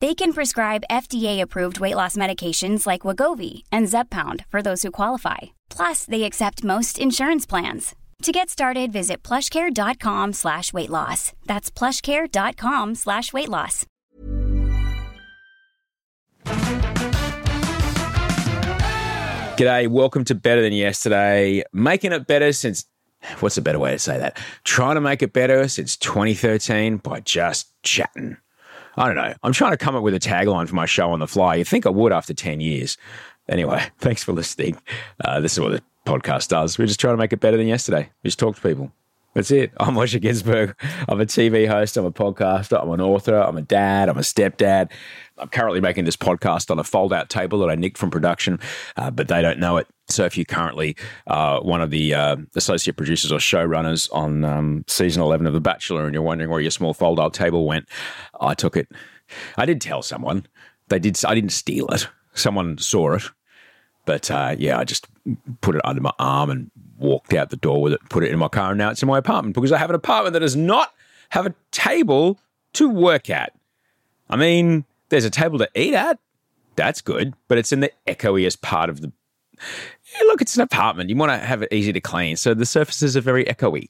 They can prescribe FDA-approved weight loss medications like Wegovy and Zepbound for those who qualify. Plus, they accept most insurance plans. To get started, visit plushcare.com slash weight loss. That's plushcare.com slash weight loss. G'day, welcome to Better Than Yesterday. Making it better since, what's a better way to say that? Trying to make it better since 2013 by just chatting. I don't know. I'm trying to come up with a tagline for my show on the fly. You'd think I would after 10 years. Anyway, thanks for listening. Uh, this is what the podcast does. We're just trying to make it better than yesterday. We just talk to people. That's it. I'm Osher Günsberg. I'm a TV host. I'm a podcaster. I'm an author. I'm a dad. I'm a stepdad. I'm currently making this podcast on a fold out table that I nicked from production, uh, but they don't know it. So if you're currently uh, one of the uh, associate producers or showrunners on um, season 11 of The Bachelor and you're wondering where your small fold out table went, I took it. I did tell someone. They did. I didn't steal it. Someone saw it. But uh, yeah, I just put it under my arm and walked out the door with it, put it in my car, and now it's in my apartment because I have an apartment that does not have a table to work at. I mean, there's a table to eat at. That's good, but it's in the echoiest part of the. Yeah, look, it's an apartment. You want to have it easy to clean, so the surfaces are very echoey.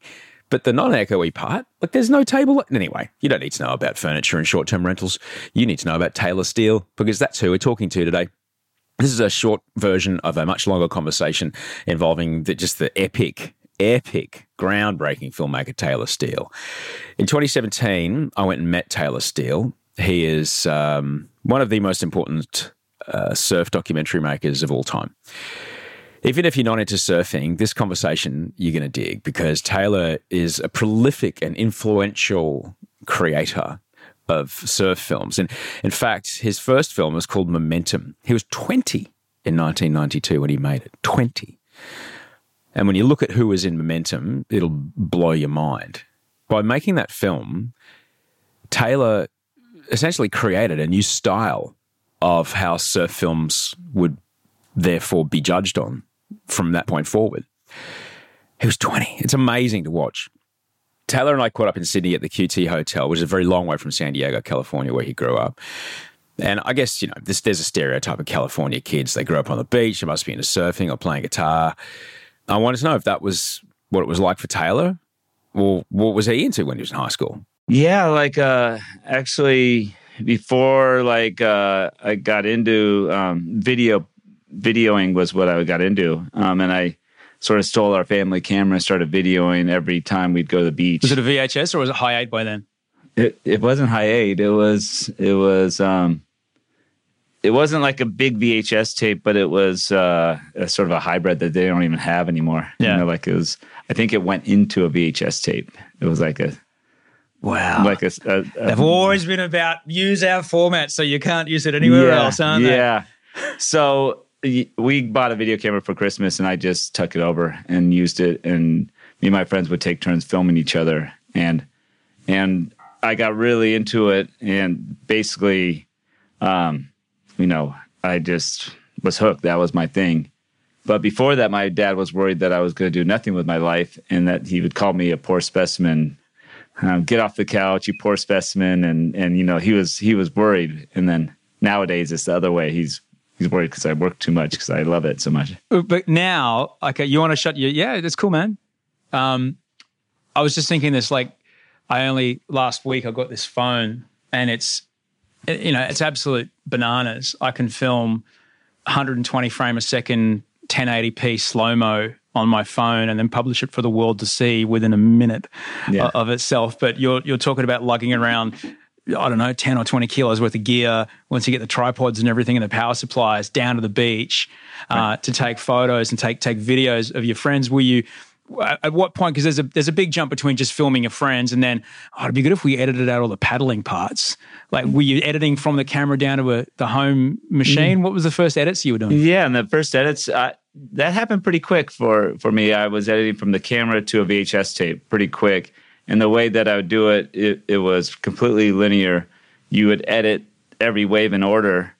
But the non-echoey part, like there's no table. Anyway, you don't need to know about furniture and short-term rentals. You need to know about Taylor Steele because that's who we're talking to today. This is a short version of a much longer conversation involving the, just the epic, epic, groundbreaking filmmaker Taylor Steele. In 2017, I went and met Taylor Steele. He is um, one of the most important uh, surf documentary makers of all time. Even if you're not into surfing, this conversation you're going to dig because Taylor is a prolific and influential creator of surf films. And in fact, his first film was called Momentum. He was 20 in 1992 when he made it. 20. And when you look at who was in Momentum, it'll blow your mind. By making that film, Taylor essentially created a new style of how surf films would therefore be judged on from that point forward. He was 20. It's amazing to watch. Taylor and I caught up in Sydney at the QT Hotel, which is a very long way from San Diego, California, where he grew up. And I guess, you know, this, there's a stereotype of California kids. They grew up on the beach, they must be into surfing or playing guitar. I wanted to know if that was what it was like for Taylor or what was he into when he was in high school? Yeah, like uh actually before like uh I got into um video videoing was what I got into. Um and I sort of stole our family camera, started videoing every time we'd go to the beach. Was it a VHS or was it Hi8 by then? It it wasn't Hi8. It was it was um it wasn't like a big VHS tape, but it was uh, a sort of a hybrid that they don't even have anymore. Yeah. You know, like it was. I think it went into a VHS tape. It was like a Wow. like a. a, a They've always been about use our format so you can't use it anywhere yeah, else, aren't they? Yeah. So we bought a video camera for Christmas, and I just took it over and used it. And me and my friends would take turns filming each other, and and I got really into it. And basically, um, you know, I just was hooked. That was my thing. But before that, my dad was worried that I was going to do nothing with my life, and that he would call me a poor specimen. Um, get off the couch, you poor specimen, and and you know he was he was worried. And then nowadays it's the other way. He's he's worried because I work too much because I love it so much. Uh, but now, okay, uh, you want to shut your yeah, that's cool, man. Um, I was just thinking this like I only last week I got this phone and it's uh, you know it's absolute bananas. I can film 120 frame a second, 1080p slow mo on my phone and then publish it for the world to see within a minute Yeah. of itself. But you're you're talking about lugging around. I don't know, 10 or 20 kilos worth of gear once you get the tripods and everything and the power supplies down to the beach uh, to take photos and take take videos of your friends. Were you at what point? Because there's a there's a big jump between just filming your friends and then oh, it'd be good if we edited out all the paddling parts. Like, were you editing from the camera down to a, the home machine? What was the first edits you were doing? Yeah, and the first edits uh, that happened pretty quick for for me. I was editing from the camera to a VHS tape pretty quick, and the way that I would do it, it, it was completely linear. You would edit every wave in order,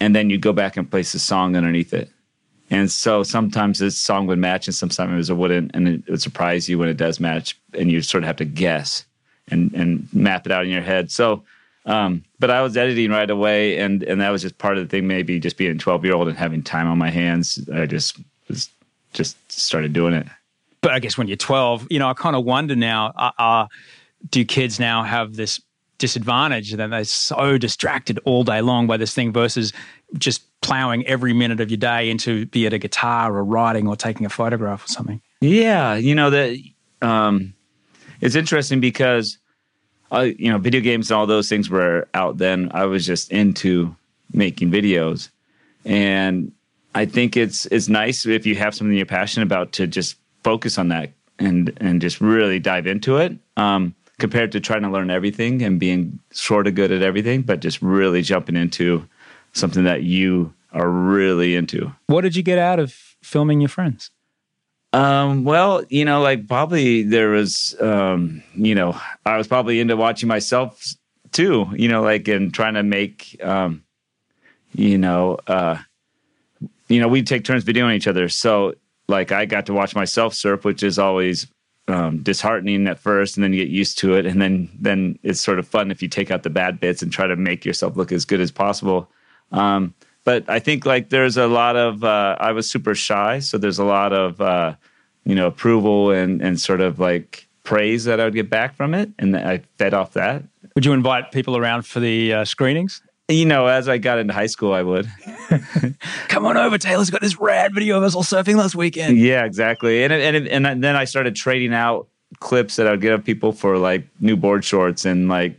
and then you'd go back and place the song underneath it. And so sometimes this song would match, and sometimes it wouldn't, and it would surprise you when it does match, and you sort of have to guess and and map it out in your head. So. Um, but I was editing right away, and and that was just part of the thing. Maybe just being a twelve year old and having time on my hands, I just was just started doing it. But I guess when you're 12, you know, I kind of wonder now, uh, uh, do kids now have this disadvantage that they're so distracted all day long by this thing versus just plowing every minute of your day into be it a guitar or writing or taking a photograph or something? Yeah, you know that um, it's interesting because I, you know, video games and all those things were out then. I was just into making videos, and I think it's it's nice if you have something you're passionate about to just focus on that and and just really dive into it. Um, compared to trying to learn everything and being sort of good at everything, but just really jumping into something that you are really into. What did you get out of filming your friends? Um, well, you know, like probably there was, um, you know, I was probably into watching myself too, you know, like and trying to make, um, you know, uh, you know, we'd take turns videoing each other. So like I got to watch myself surf, which is always um, disheartening at first, and then you get used to it, and then then it's sort of fun if you take out the bad bits and try to make yourself look as good as possible. Um, but I think like there's a lot of uh, I was super shy, so there's a lot of uh, you know approval and and sort of like praise that I would get back from it, and I fed off that. Would you invite people around for the uh, screenings? You know, as I got into high school, I would. Come on over, Taylor's got this rad video of us all surfing last weekend. Yeah, exactly. And and and then I started trading out clips that I would get of people for like new board shorts and like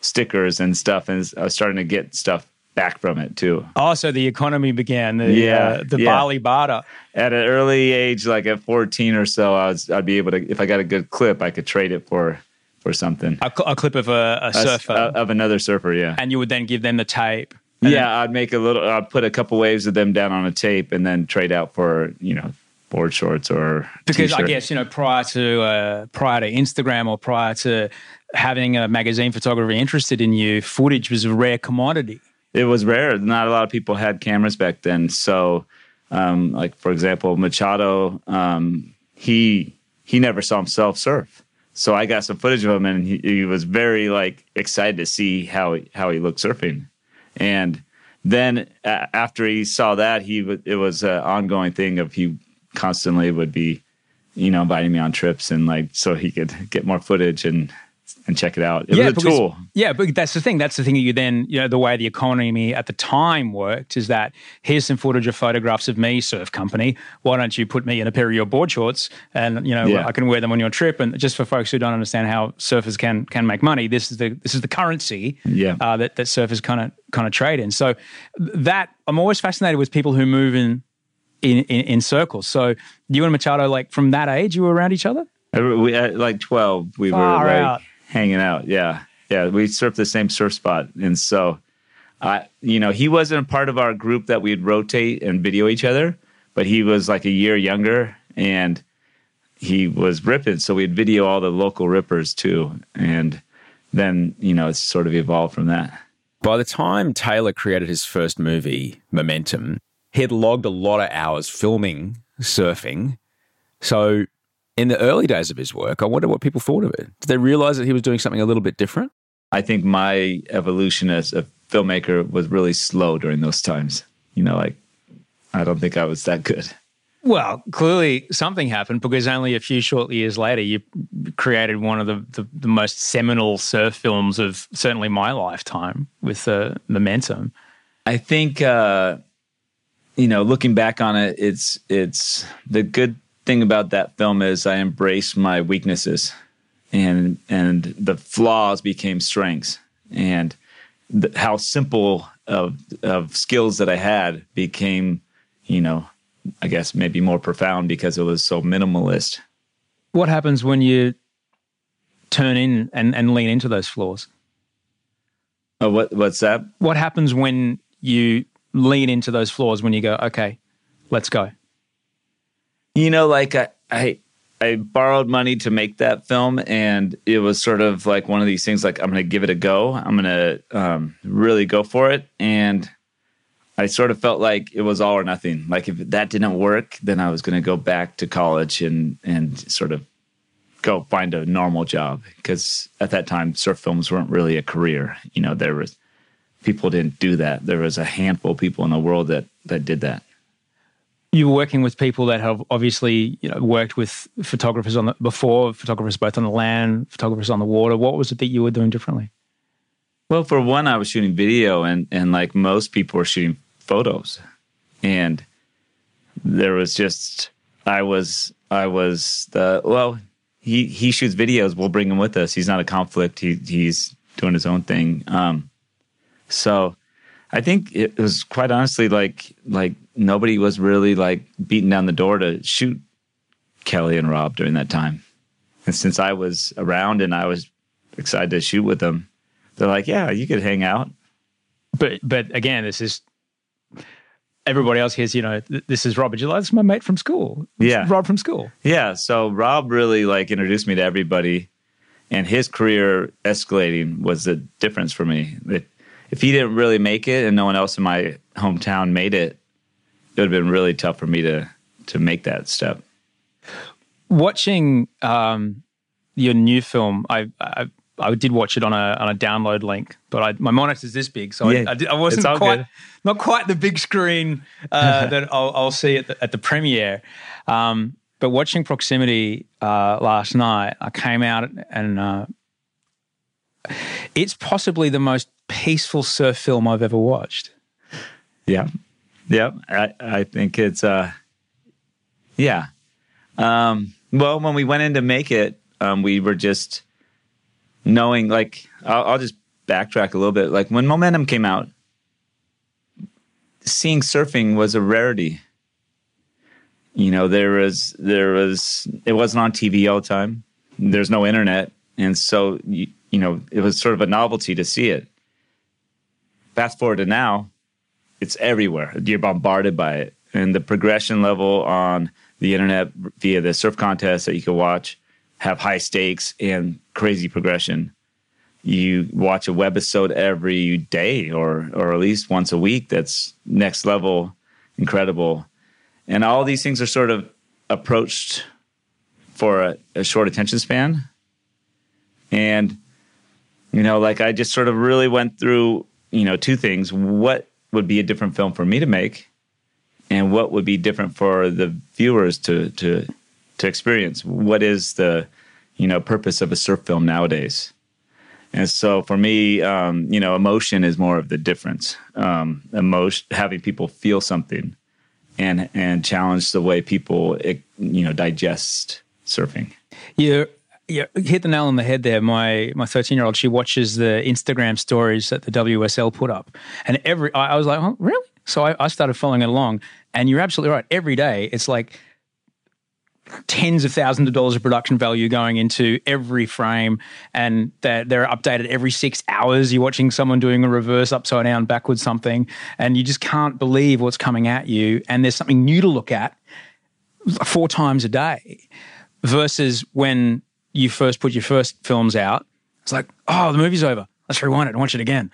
stickers and stuff, and I was starting to get stuff back from it too. Also, the economy began. The, Yeah, uh, the yeah. barley barter. At an early age, like at 14 or so, I was I'd be able to if I got a good clip, I could trade it for for something. A, cl- a clip of a, a A- surfer, of another surfer, yeah. and you would then give them the tape. Yeah, I'd make a little. I'd put a couple waves of them down on a tape, and then trade out for you know board shorts or because I t-shirt. guess you know prior to uh, prior to Instagram or prior to having a magazine photographer interested in you, footage was a rare commodity. it was rare. Not a lot of people had cameras back then. So, um, like for example, Machado, um, he he never saw himself surf. So I got some footage of him, and he, he was very like excited to see how he, how he looked surfing. And then uh, after he saw that, he w- it was an ongoing thing of he constantly would be, you know, inviting me on trips and like so he could get more footage and and check it out. It was a because- tool. Yeah, but that's the thing. That's the thing that you then, you know, the way the economy at the time worked is that here's some footage of photographs of me, surf company. Why don't you put me in a pair of your board shorts and you know Yeah. I can wear them on your trip? And just for folks who don't understand how surfers can can make money, this is the this is the currency Yeah. uh, that that surfers kind of kind of trade in. So that I'm always fascinated with people who move in in, in, in circles. So you and Machado, like from that age, you were around each other. We at like twelve, we Far were like out. Hanging out. Yeah, yeah. We surfed the same surf spot, and so, I, you know, he wasn't a part of our group that we'd rotate and video each other, but he was like a year younger, and he was ripping. So we'd video all the local rippers too, and then you know it's sort of evolved from that. By the time Taylor created his first movie, Momentum, he had logged a lot of hours filming surfing. So in the early days of his work, I wonder what people thought of it. Did they realize that he was doing something a little bit different? I think my evolution as a filmmaker was really slow during those times. You know, like I don't think I was that good. Well, clearly something happened because only a few short years later, you created one of the, the, the most seminal surf films of certainly my lifetime with uh, Momentum. I think, uh, you know, looking back on it, it's it's the good thing about that film is I embraced my weaknesses, and and the flaws became strengths, and the, how simple of of skills that I had became, you know, I guess maybe more profound because it was so minimalist. What happens when you turn in and, and lean into those flaws? Oh, what what's that? What happens when you lean into those flaws when you go, okay, let's go? You know, like I, I I borrowed money to make that film, and it was sort of like one of these things. Like I'm going to give it a go. I'm going to um, really go for it, and I sort of felt like it was all or nothing. Like if that didn't work, then I was going to go back to college and and sort of go find a normal job because at that time surf films weren't really a career. You know, there was people didn't do that. There was a handful of people in the world that that did that. You were working with people that have obviously you know worked with photographers on the before, photographers both on the land, photographers on the water. What was it that you were doing differently? Well, for one, I was shooting video, and and like most people were shooting photos, and there was just I was I was the well he he shoots videos. We'll bring him with us. He's not a conflict. He he's doing his own thing. Um, so I think it was quite honestly like like nobody was really like beating down the door to shoot Kelly and Rob during that time. And since I was around and I was excited to shoot with them, they're like, "Yeah, you could hang out." But but again, this is everybody else hears. You know, this is Rob. You're like, "This is my mate from school." This Yeah. Rob from school. Yeah, so Rob really like introduced me to everybody, and his career escalating was the difference for me. If, if he didn't really make it, and no one else in my hometown made it, it would have been really tough for me to to make that step. Watching um, your new film, I, I I did watch it on a on a download link, but I, my monitor's this big, so Yeah, I, I, did, I wasn't quite good. not quite the big screen uh, that I'll, I'll see at the, at the premiere. Um, but watching Proximity uh, last night, I came out and uh, it's possibly the most peaceful surf film I've ever watched. Yeah, yeah. I I think it's uh, yeah. Um, well, when we went in to make it, um, we were just knowing. Like, I'll, I'll just backtrack a little bit. Like when Momentum came out, seeing surfing was a rarity. You know, there was there was it wasn't on TV all the time. There's no internet, and so you, you know it was sort of a novelty to see it. Fast forward to now, it's everywhere. You're bombarded by it, and the progression level on the internet via the surf contests that you can watch have high stakes and crazy progression. You watch a webisode every day, or or at least once a week. That's next level, incredible, and all these things are sort of approached for a, a short attention span. And you know, like I just sort of really went through, you know, two things. What would be a different film for me to make? And what would be different for the viewers to to to experience? What is the, you know, purpose of a surf film nowadays? And so for me, um, you know, emotion is more of the difference. Um, emotion, having people feel something, and and challenge the way people, you know, digest surfing. You you hit the nail on the head there. My my thirteen year old she watches the Instagram stories that the WSL put up, and every I, I was like, oh, really? So I, I started following it along, and you're absolutely right. Every day, it's like tens of thousands of dollars of production value going into every frame, and they're, they're updated every six hours. You're watching someone doing a reverse, upside down, backwards something, and you just can't believe what's coming at you. And there's something new to look at four times a day versus when you first put your first films out. It's like, oh, the movie's over. Let's rewind it and watch it again.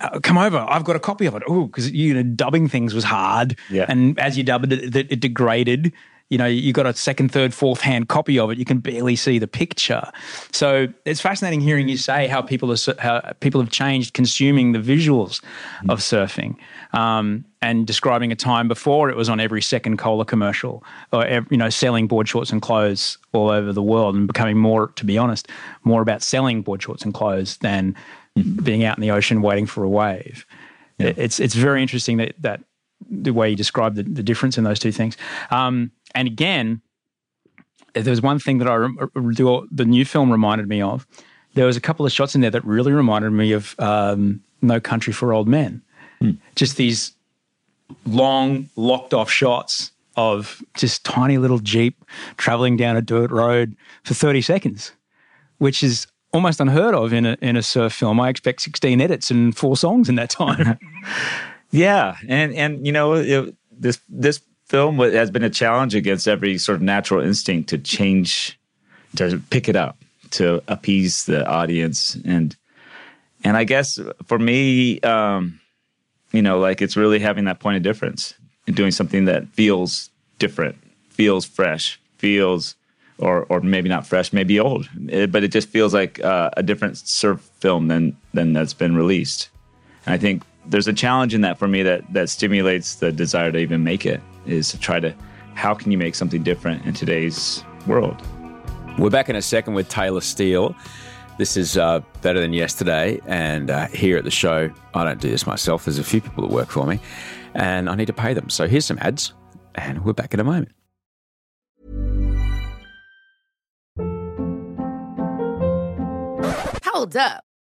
Uh, come over. I've got a copy of it. Oh, because you know dubbing things was hard. Yeah. And as you dubbed it, it, it degraded. You know, you got a second, third, fourth hand copy of it. You can barely see the picture. So it's fascinating hearing you say how people are how people have changed consuming the visuals mm. of surfing. Um, and describing a time before it was on every second cola commercial, or you know, selling board shorts and clothes all over the world, and becoming more, to be honest, more about selling board shorts and clothes than being out in the ocean waiting for a wave. Yeah. It's it's very interesting that that the way you describe the, the difference in those two things. Um, and again, there was one thing that I the new film reminded me of. There was a couple of shots in there that really reminded me of um, No Country for Old Men. Mm. Just these long, locked off shots of just tiny little Jeep traveling down a dirt road for 30 seconds, which is almost unheard of in a, in a surf film. I expect 16 edits and four songs in that time. yeah. And, and you know, it, this, this film has been a challenge against every sort of natural instinct to change, to pick it up, to appease the audience. And, and I guess for me, um, you know, like it's really having that point of difference and doing something that feels different, feels fresh, feels, or or maybe not fresh, maybe old, it, but it just feels like uh, a different surf film than than that's been released. And I think there's a challenge in that for me that that stimulates the desire to even make it is to try to how can you make something different in today's world. We're back in a second with Taylor Steele. This is uh, better than yesterday. And uh, here at the show, I don't do this myself. There's a few people that work for me, and I need to pay them. So here's some ads, and we're back in a moment. Hold up.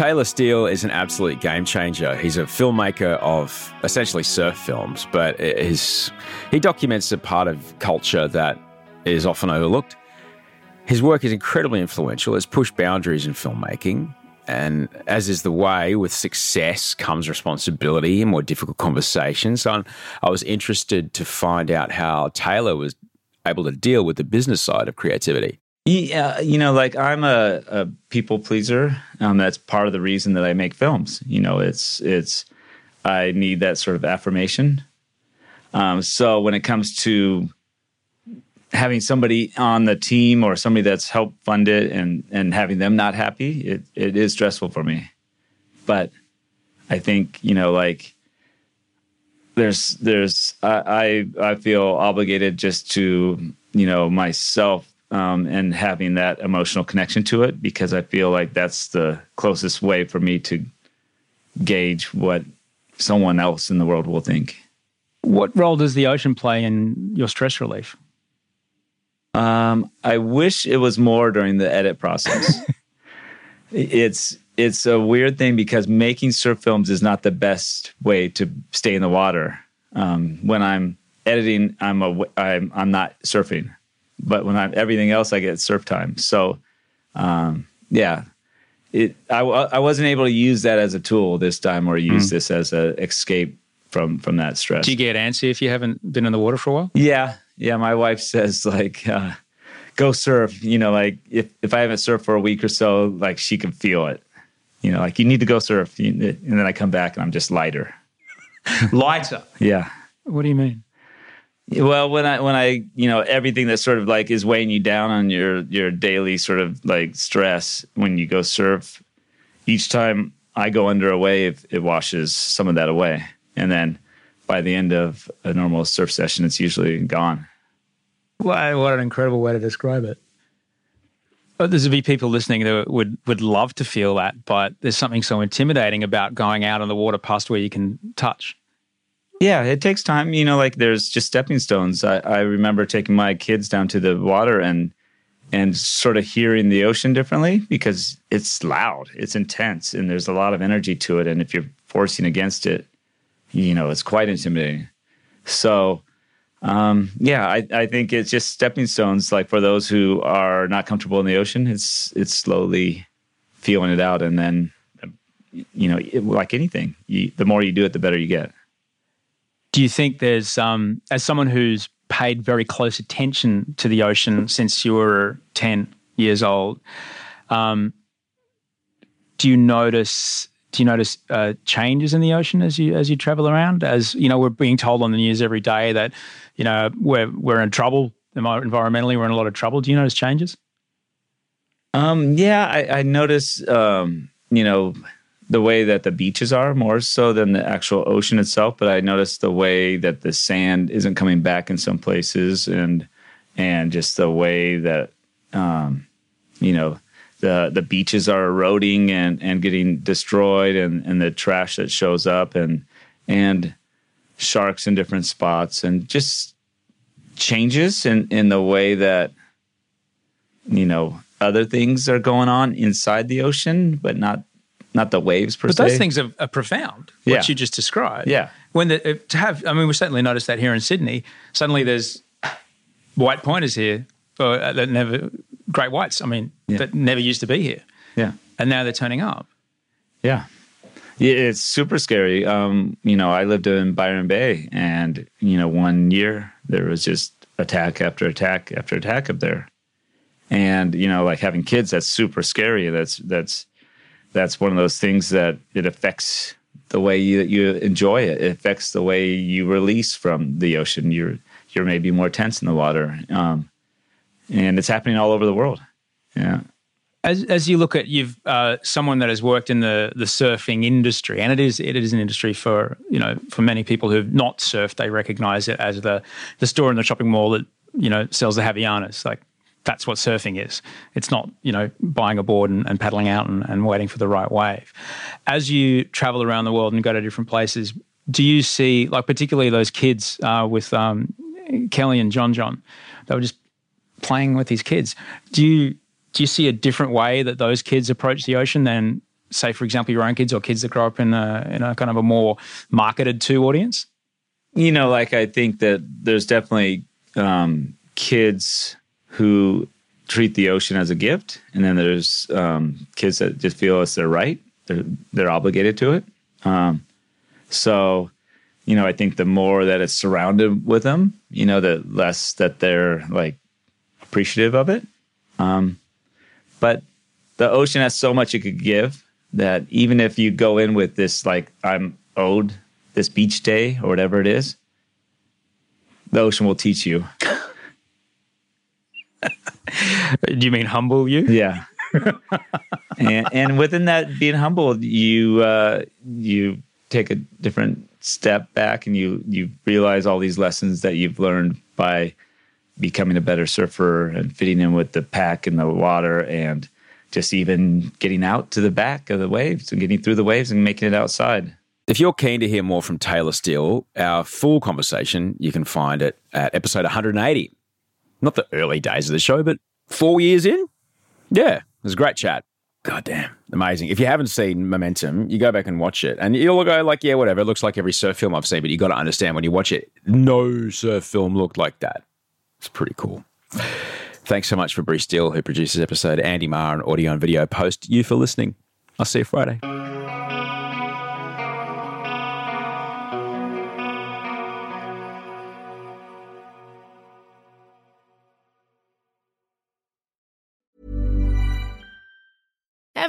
Taylor Steele is an absolute game changer. He's a filmmaker of essentially surf films, but his, he documents a part of culture that is often overlooked. His work is incredibly influential. It's pushed boundaries in filmmaking. And as is the way with success comes responsibility and more difficult conversations. So I was interested to find out how Taylor was able to deal with the business side of creativity. Yeah, you know, like I'm a, a people pleaser. Um, that's part of the reason that I make films. You know, it's it's I need that sort of affirmation. Um, so when it comes to having somebody on the team or somebody that's helped fund it and and having them not happy, it it is stressful for me. But I think you know, like there's there's I I, I feel obligated just to you know myself um, and having that emotional connection to it because I feel like that's the closest way for me to gauge what someone else in the world will think. What role does the ocean play in your stress relief? Um, I wish it was more during the edit process. it's it's a weird thing because making surf films is not the best way to stay in the water. Um, when I'm editing, I'm a, I'm I'm not surfing but when I'm everything else, I get surf time. So, um, yeah, it I, I wasn't able to use that as a tool this time, or use mm. this as a escape from from that stress. Do you get antsy if you haven't been in the water for a while? Yeah, yeah. My wife says like, uh, go surf. You know, like if if I haven't surfed for a week or so, like she can feel it. You know, like you need to go surf, and then I come back and I'm just lighter. lighter. Yeah. What do you mean? Well, when I when I you know everything that sort of like is weighing you down on your your daily sort of like stress when you go surf, each time I go under a wave, it washes some of that away. And then by the end of a normal surf session, it's usually gone. Wow, what an incredible way to describe it. But there's be people listening that would would love to feel that, but there's something so intimidating about going out on the water past where you can touch. Yeah, it takes time. You know, like there's just stepping stones. I, I remember taking my kids down to the water and and sort of hearing the ocean differently because it's loud, it's intense, and there's a lot of energy to it. And if you're forcing against it, you know, it's quite intimidating. So um, yeah, I, I think it's just stepping stones. Like for those who are not comfortable in the ocean, it's it's slowly feeling it out, and then you know, it, like anything, you, the more you do it, the better you get. Do you think there's, um, as someone who's paid very close attention to the ocean since you were ten years old, um, do you notice do you notice uh, changes in the ocean as you as you travel around? As you know, we're being told on the news every day that you know we're we're in trouble environmentally. We're in a lot of trouble. Do you notice changes? Um, yeah, I, I notice. Um, you know, the way that the beaches are more so than the actual ocean itself. But I notice the way that the sand isn't coming back in some places, and and just the way that um, you know the the beaches are eroding and and getting destroyed and and the trash that shows up and and sharks in different spots and just changes in in the way that you know other things are going on inside the ocean but not not the waves per but se. those things are, are profound what Yeah. you just described Yeah. when the, to have i mean we certainly noticed that here in sydney suddenly there's white pointers here or uh, that never great whites i mean Yeah. that never used to be here yeah and now they're turning up Yeah. Yeah, it's super scary. Um, you know, I lived in Byron Bay and, you know, one year there was just attack after attack after attack up there. And, you know, like having kids, that's super scary. That's that's that's one of those things that it affects the way you you enjoy it. It affects the way you release from the ocean. You're you're maybe more tense in the water. Um, and it's happening all over the world. Yeah. As as you look at you've uh, someone that has worked in the the surfing industry, and it is it is an industry for you know for many people who've not surfed, they recognise it as the the store in the shopping mall that you know sells the Havaianas. Like that's what surfing is. It's not you know buying a board and, and paddling out and, and waiting for the right wave. As you travel around the world and go to different places, do you see like particularly those kids uh, with um, Kelly and John John? They were just playing with these kids. Do you do you see a different way that those kids approach the ocean than, say, for example, your own kids or kids that grow up in a in a kind of a more marketed to audience? you know, like I think that there's definitely um, kids who treat the ocean as a gift, and then there's um, kids that just feel it's their right; they're they're obligated to it. Um, so, you know, I think the more that it's surrounded with them, you know, the less that they're like appreciative of it. Um, but the ocean has so much it could give that even if you go in with this like I'm owed this beach day or whatever it is, the ocean will teach you. Do you mean humble you? Yeah. and and within that being humble, you uh, you take a different step back and you you realize all these lessons that you've learned by becoming a better surfer and fitting in with the pack and the water and just even getting out to the back of the waves and getting through the waves and making it outside. If you're keen to hear more from Taylor Steele, our full conversation, you can find it at episode 180. Not the early days of the show, but four years in. Yeah, it was a great chat. God damn, amazing. If you haven't seen Momentum, you go back and watch it. And you'll go like, yeah, whatever. It looks like every surf film I've seen, but you got to understand when you watch it, no surf film looked like that. It's pretty cool. Thanks so much for Bruce Steele, who produces this episode, Andy Marr, and audio and video post. You for listening. I'll see you Friday.